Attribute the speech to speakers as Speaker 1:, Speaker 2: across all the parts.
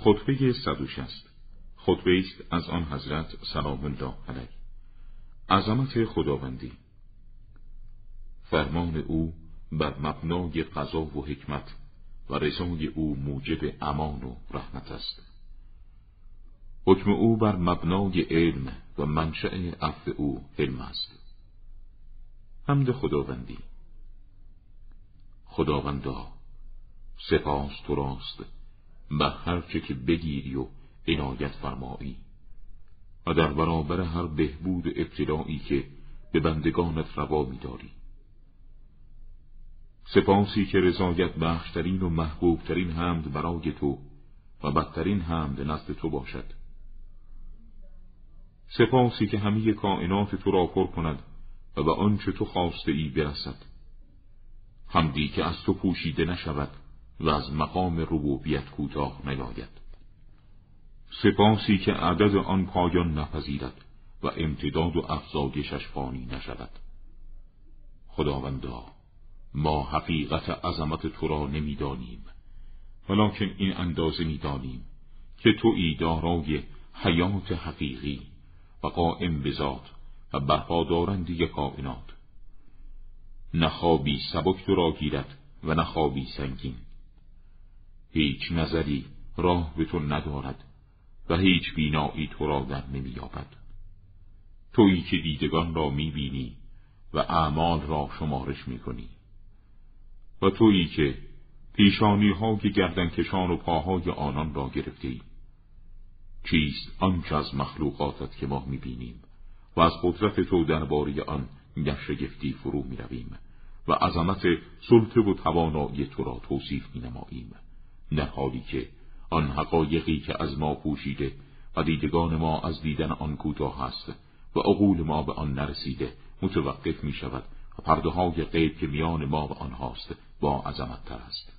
Speaker 1: خطبه 160 خطبه است از آن حضرت سلام الله علیه. عظمت خداوندی. فرمان او بر مبنای قضا و حکمت و رضای او موجب امان و رحمت است. حکم او بر مبنای علم و منشأ عفو او علم است. حمد خداوندی. خداوندا سپاس تو راست بر هر چه که بگیری و عنایت فرمایی. و در برابر هر بهبود ابتلایی که به بندگانت روا میداری. سپاسی که رضایت بخشترین و محبوبترین حمد برای تو و بدترین حمد نزد تو باشد. سپاسی که همه کائنات تو را پر کند و به آنچه تو خواسته ای برسد. حمدی که از تو پوشیده نشود و از مقام ربوبیت کوتاه نیاید. سپاسی که عدد آن پایان نپذیرد و امتداد و افزایشش فانی نشود. خداوندا ما حقیقت عظمت تو را نمی‌دانیم ولکن این اندازه می‌دانیم که تو ای دارای حیات حقیقی و قائم بذات و برپادارندی کائنات. نخوابی سبک تو را گیرد و نخوابی سنگین. هیچ نظری راه به تو ندارد و هیچ بینایی تو را در نمییابد. تویی که دیدگان را می‌بینی و اعمال را شمارش می‌کنی. و تویی که پیشانی های گردن کشان و پاهای آنان را گرفته ای. چیست آنچه از مخلوقاتت که ما می‌بینیم و از قدرت تو درباره آن در شگفتی فرو می‌رویم و عظمت سلطه و توانایی تو را توصیف مینماییم. در حالی که آن حقایقی که از ما پوشیده و دیدگان ما از دیدن آن کوتاه است و عقول ما به آن نرسیده متوقف می شود و پرده های غیب که میان ما و آنهاست با عظمت تر است.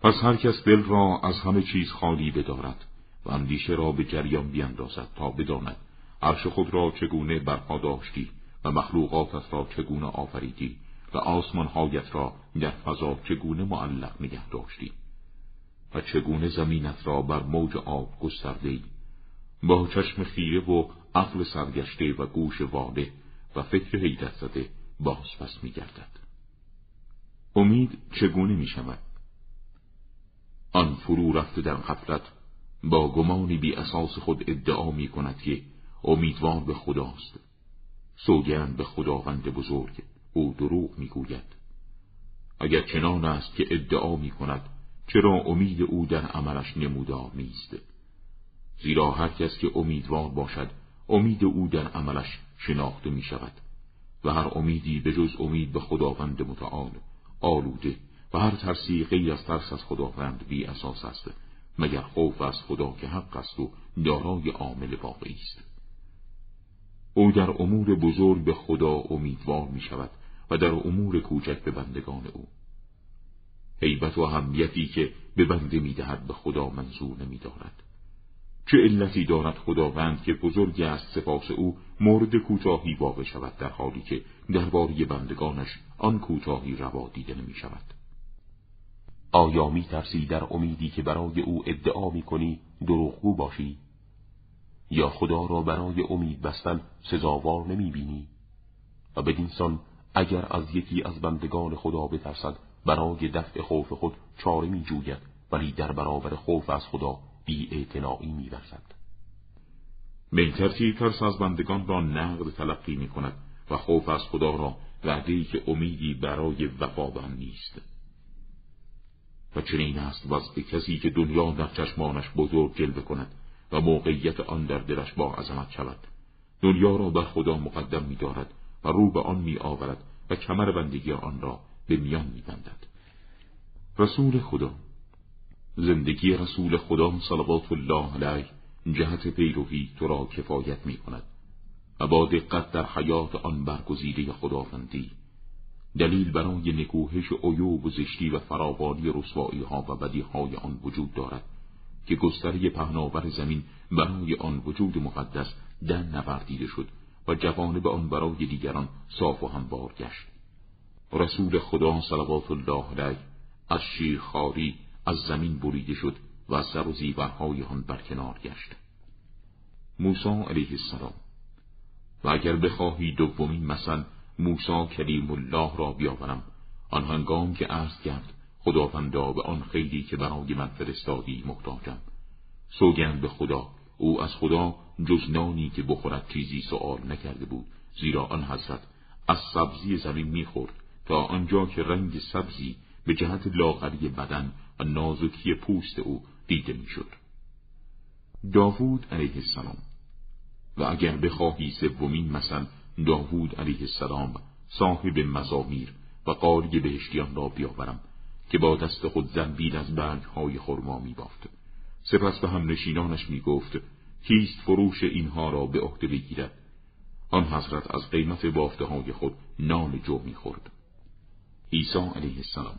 Speaker 1: پس هر کس دل را از همه چیز خالی بدارد و اندیشه را به جریان بیندازد تا بداند عرش خود را چگونه برپا داشتی و مخلوقاتت را چگونه آفریدی. و آسمانهایت را در فضا چگونه معلق نگه داشتی و چگونه زمینت را بر موج آب گسترده با چشم خیره و عقل سرگشته و گوش واده و فکر حیرت زده باز پس می گردد. امید چگونه می شود؟ آن فرو رفته در غفلت با گمانی بی اساس خود ادعا می کند که امیدوار به خداست سوگند به خداوند بزرگ او دروغ می‌گوید. اگر چنان است که ادعا می کند چرا امید او در عملش نمودار نیست؟ زیرا هر کس که امیدوار باشد امید او در عملش شناخته می شود و هر امیدی به جز امید به خداوند متعال آلوده و هر ترسی غیر از ترس از خداوند بی اساس است مگر خوف از خدا که حق است و دارای عامل واقعی است. او در امور بزرگ به خدا امیدوار می شود و در امور کوچک به بندگان او حیبت و اهمیتی که به بنده می‌دهد به خدا منظور نمیدارد چه علتی دارد خداوند که بزرگی است سپاس او مورد کوتاهی واقع شود در حالی که درباره بندگانش آن کوتاهی روا دیده نمی شود
Speaker 2: آیا می ترسی در امیدی که برای او ادعا می کنی دروغگو باشی؟ یا خدا را برای امید بستن سزاوار نمی بینی؟ و بدینسان اگر از یکی از بندگان خدا بترسد برای دفع خوف خود چاره می جوید ولی در برابر خوف از خدا بی اعتنائی می ورزد.
Speaker 1: من ترس از بندگان را نقد تلقی می کند و خوف از خدا را وعده که امیدی برای وفا نیست و چنین است وضع کسی که دنیا در چشمانش بزرگ جلوه کند و موقعیت آن در دلش با عظمت شود دنیا را بر خدا مقدم می دارد و رو به آن می آورد و کمر بندگی آن را به میان میبندد. رسول خدا زندگی رسول خدا صلوات الله علیه جهت پیروی تو را کفایت می کند و با دقت در حیات آن برگزیده خداوندی دلیل برای نکوهش عیوب و زشتی و فراوانی رسوایی ها و بدی های آن وجود دارد که گستره پهناور زمین برای آن وجود مقدس در نوردیده شد و جوانب آن برای دیگران صاف و هموار گشت. رسول خدا صلوات الله علیه از شیرخواری از زمین بریده شد و سر و زیورهای آن برکنار گشت. موسی علیه السلام و اگر بخواهی دومین مثل موسی کلیم الله را بیاورم آن هنگام که عرض کرد خداوندا به آن خیلی که برای من فرستادی محتاجم. سوگند به خدا او از خدا جز نانی که بخورد چیزی سوال نکرده بود زیرا آن حضرت از سبزی زمین می‌خورد تا آنجا که رنگ سبزی به جهت لاغری بدن و نازکی پوست او دیده می‌شد. داوود علیه السلام و اگر بخواهی سومین مثل داوود علیه السلام صاحب مزامیر و قاری بهشتیان را بیاورم که با دست خود زنبیل از برگ های خرما می بافت. سپس به هم نشینانش می گفت کیست فروش اینها را به عهده بگیرد؟ آن حضرت از قیمت بافته های خود نان جو می خورد. عیسی علیه السلام.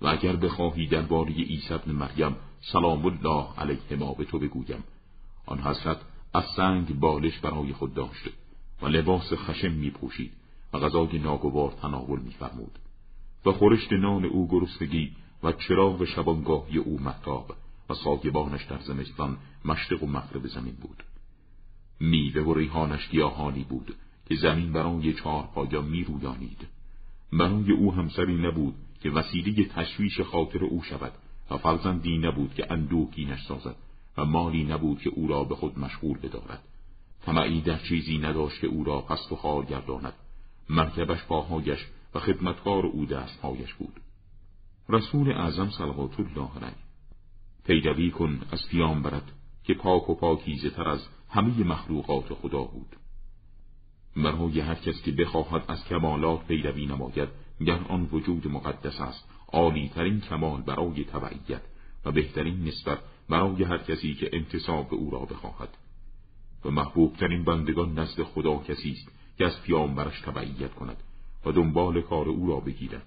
Speaker 1: و اگر بخواهی درباره عیسی ابن مریم سلام الله علیه ما به تو بگویم. آن حضرت از سنگ بالش برای خود داشت و لباس خشم می پوشید و غذای ناگوار تناول می فرمود و خورشت نان او گرسنگی و چراغ شبانگاهی او محتاب و ساگبانش در زمستان مشرق و مغرب زمین بود. میوه و ریحانش گیاهانی بود که زمین برای چهار پایا می رویانید برای او همسری نبود که وسیله تشویش خاطر او شود و فرزندی نبود که اندوهگینش سازد و مالی نبود که او را به خود مشغول بدارد. طمعی در چیزی نداشت که او را پست و خار گرداند. مرکبش پاهایش و خدمتکار او دستهایش بود. رسول اعظم صلوات الله علیه. پیروی کن از برد که پاک و پاکیزه تر از همه مخلوقات خدا بود. برای هر کس که بخواهد از کمالات پیروی نماید گر آن وجود مقدس است عالی ترین کمال برای تبعیت و بهترین نسبت برای هر کسی که انتصاب او را بخواهد. و محبوب ترین بندگان نزد خدا کسی است که از پیامبرش تبعیت کند و دنبال کار او را بگیرد.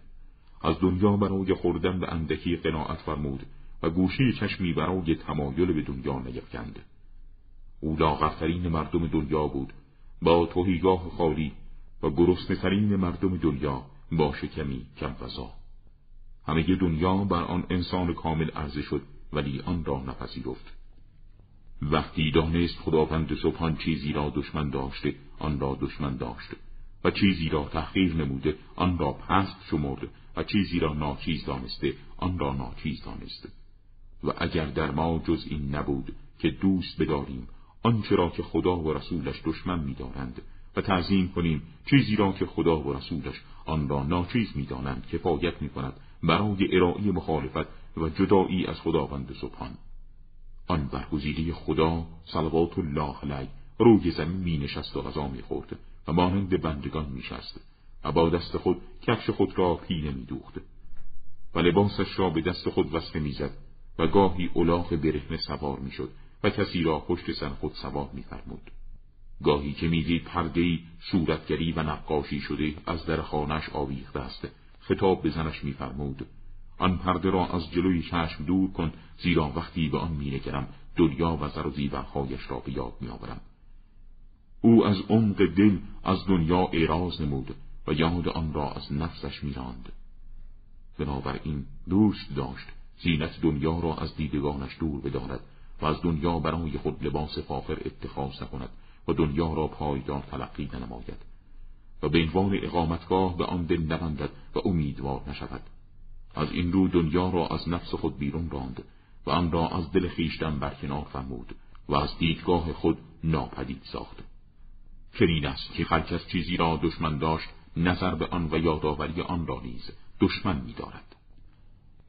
Speaker 1: از دنیا برای خوردن به اندکی قناعت فرمود و گوشه چشمی برای تمایل به دنیا نیفکند. او لاغرترین مردم دنیا بود با توهیگاه خالی و گرسنهترین مردم دنیا با شکمی کم فضا. همه دنیا بر آن انسان کامل عرضه شد ولی آن را نپذیرفت. وقتی دانست خداوند سبحان چیزی را دشمن داشته آن را دشمن داشته و چیزی را تحقیر نموده آن را پست شمرد و چیزی را ناچیز دانسته آن را ناچیز دانسته. و اگر در ما جز این نبود که دوست بداریم آنچه را که خدا و رسولش دشمن میدارند و تعظیم کنیم چیزی را که خدا و رسولش آن را ناچیز می‌دانند کفایت می‌کند برای ارائه مخالفت و جدایی از خداوند سبحان. آن برگزیده خدا صلوات الله علیه روی زمین می نشست و غذا می خورد و مانند بندگان می شست و با دست خود کفش خود را پینه می دوخت و لباسش را به دست خود وصله می زد و گاهی الاغ برهنه سوار می شد و کسی را پشت سر خود سوار می فرمود. گاهی که می‌دید پردهای صورتگری و نقاشی شده از در خانش آویخته است. خطاب به زنش میفرمود آن پرده را از جلوی چشم دور کن زیرا وقتی به آن مینگرم دنیا و زر و زیورهایش را به یاد میآورم. او از عمق دل از دنیا اعراض نمود و یاد آن را از نفسش میراند. بنابراین دوست داشت زینت دنیا را از دیدگانش دور بدارد و از دنیا برای خود لباس فاخر اتخاذ نکند و دنیا را پایدار تلقی نماید و به عنوان اقامتگاه به آن دل نبندد و امیدوار نشود. از این رو دنیا را از نفس خود بیرون راند و آن را از دل خیشتن برکنار فرمود و از دیدگاه خود ناپدید ساخت. چنین است که هر چیزی را دشمن داشت نظر به آن و یادآوری آن را نیز دشمن می‌دارد.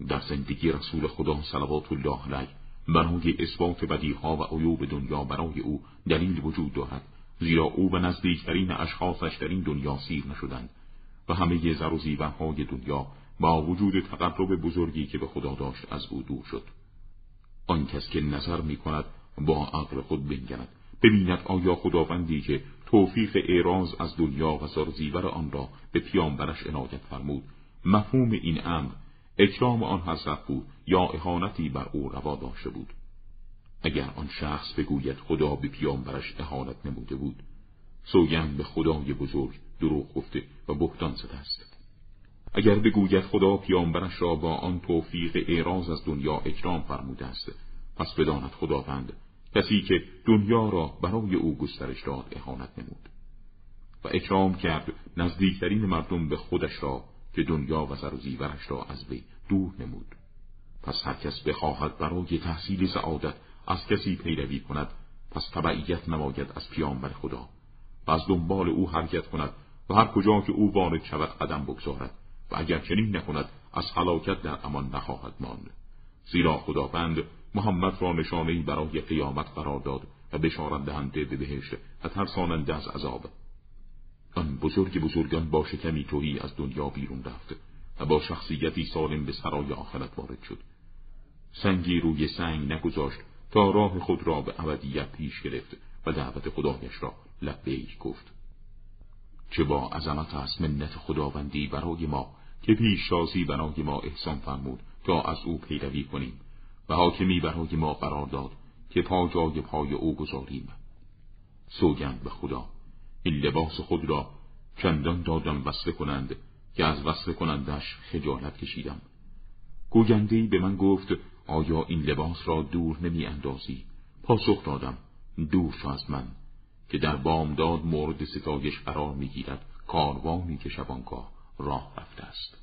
Speaker 1: در زندگی رسول خدا صلوات الله علیه برای اثبات بدیها و عیوب دنیا برای او دلیل وجود دارد زیرا او و نزدیکترین اشخاصش در این دنیا سیر نشدند و همه زر و زیورهای دنیا با وجود تقرب بزرگی که به خدا داشت از او دور شد. آن کس که نظر می کند با عقل خود بنگرد ببیند آیا خداوندی که توفیق اعراض از دنیا و زر زیور آن را به پیامبرش عنایت فرمود مفهوم این امر اکرام آن حضرت بود یا اهانتی بر او روا داشته بود. اگر آن شخص بگوید خدا به پیامبرش اهانت نموده بود سوگند به خدای بزرگ دروغ گفته و بهتان زده است. اگر بگوید خدا پیامبرش را با آن توفیق اعراض از دنیا اکرام فرموده است پس بداند خداوند کسی که دنیا را برای او گسترش داد اهانت نمود. و اکرام کرد نزدیکترین مردم به خودش را که دنیا و زر و زیورش را از وی دور نمود. پس هر کس بخواهد برای تحصیل سعادت از کسی پیروی کند پس تبعیت نماید از پیامبر خدا. و از دنبال او حرکت کند و هر کجا که او وارد شود قدم بگذارد و اگر چنین نکند از حلاکت در امان نخواهد ماند. زیرا خداوند محمد را نشانهای برای قیامت قرار داد و بشارت دهنده به بهشت و ترساننده از عذاب. آن بزرگ بزرگان با شکمی توهی از دنیا بیرون رفت و با شخصیتی سالم به سرای آخرت وارد شد. سنگی روی سنگ نگذاشت تا راه خود را به ابدیت پیش گرفت و دعوت خدایش را لبیک گفت. چه با عظمت است منت خداوندی برای ما که پیشتازی برای ما احسان فرمود تا از او پیروی کنیم و حاکمی برای ما قرار داد که پا جای پای او گذاریم. سوگند به خدا. این لباس خود را چندان دادم وصله کنند که از وصله کنندش خجالت کشیدم گوگندهی به من گفت آیا این لباس را دور نمی اندازی؟ پاسخ دادم دور شو از من که در بامداد مورد ستایش قرار می گیرد کاروانی که شبانگاه راه رفته است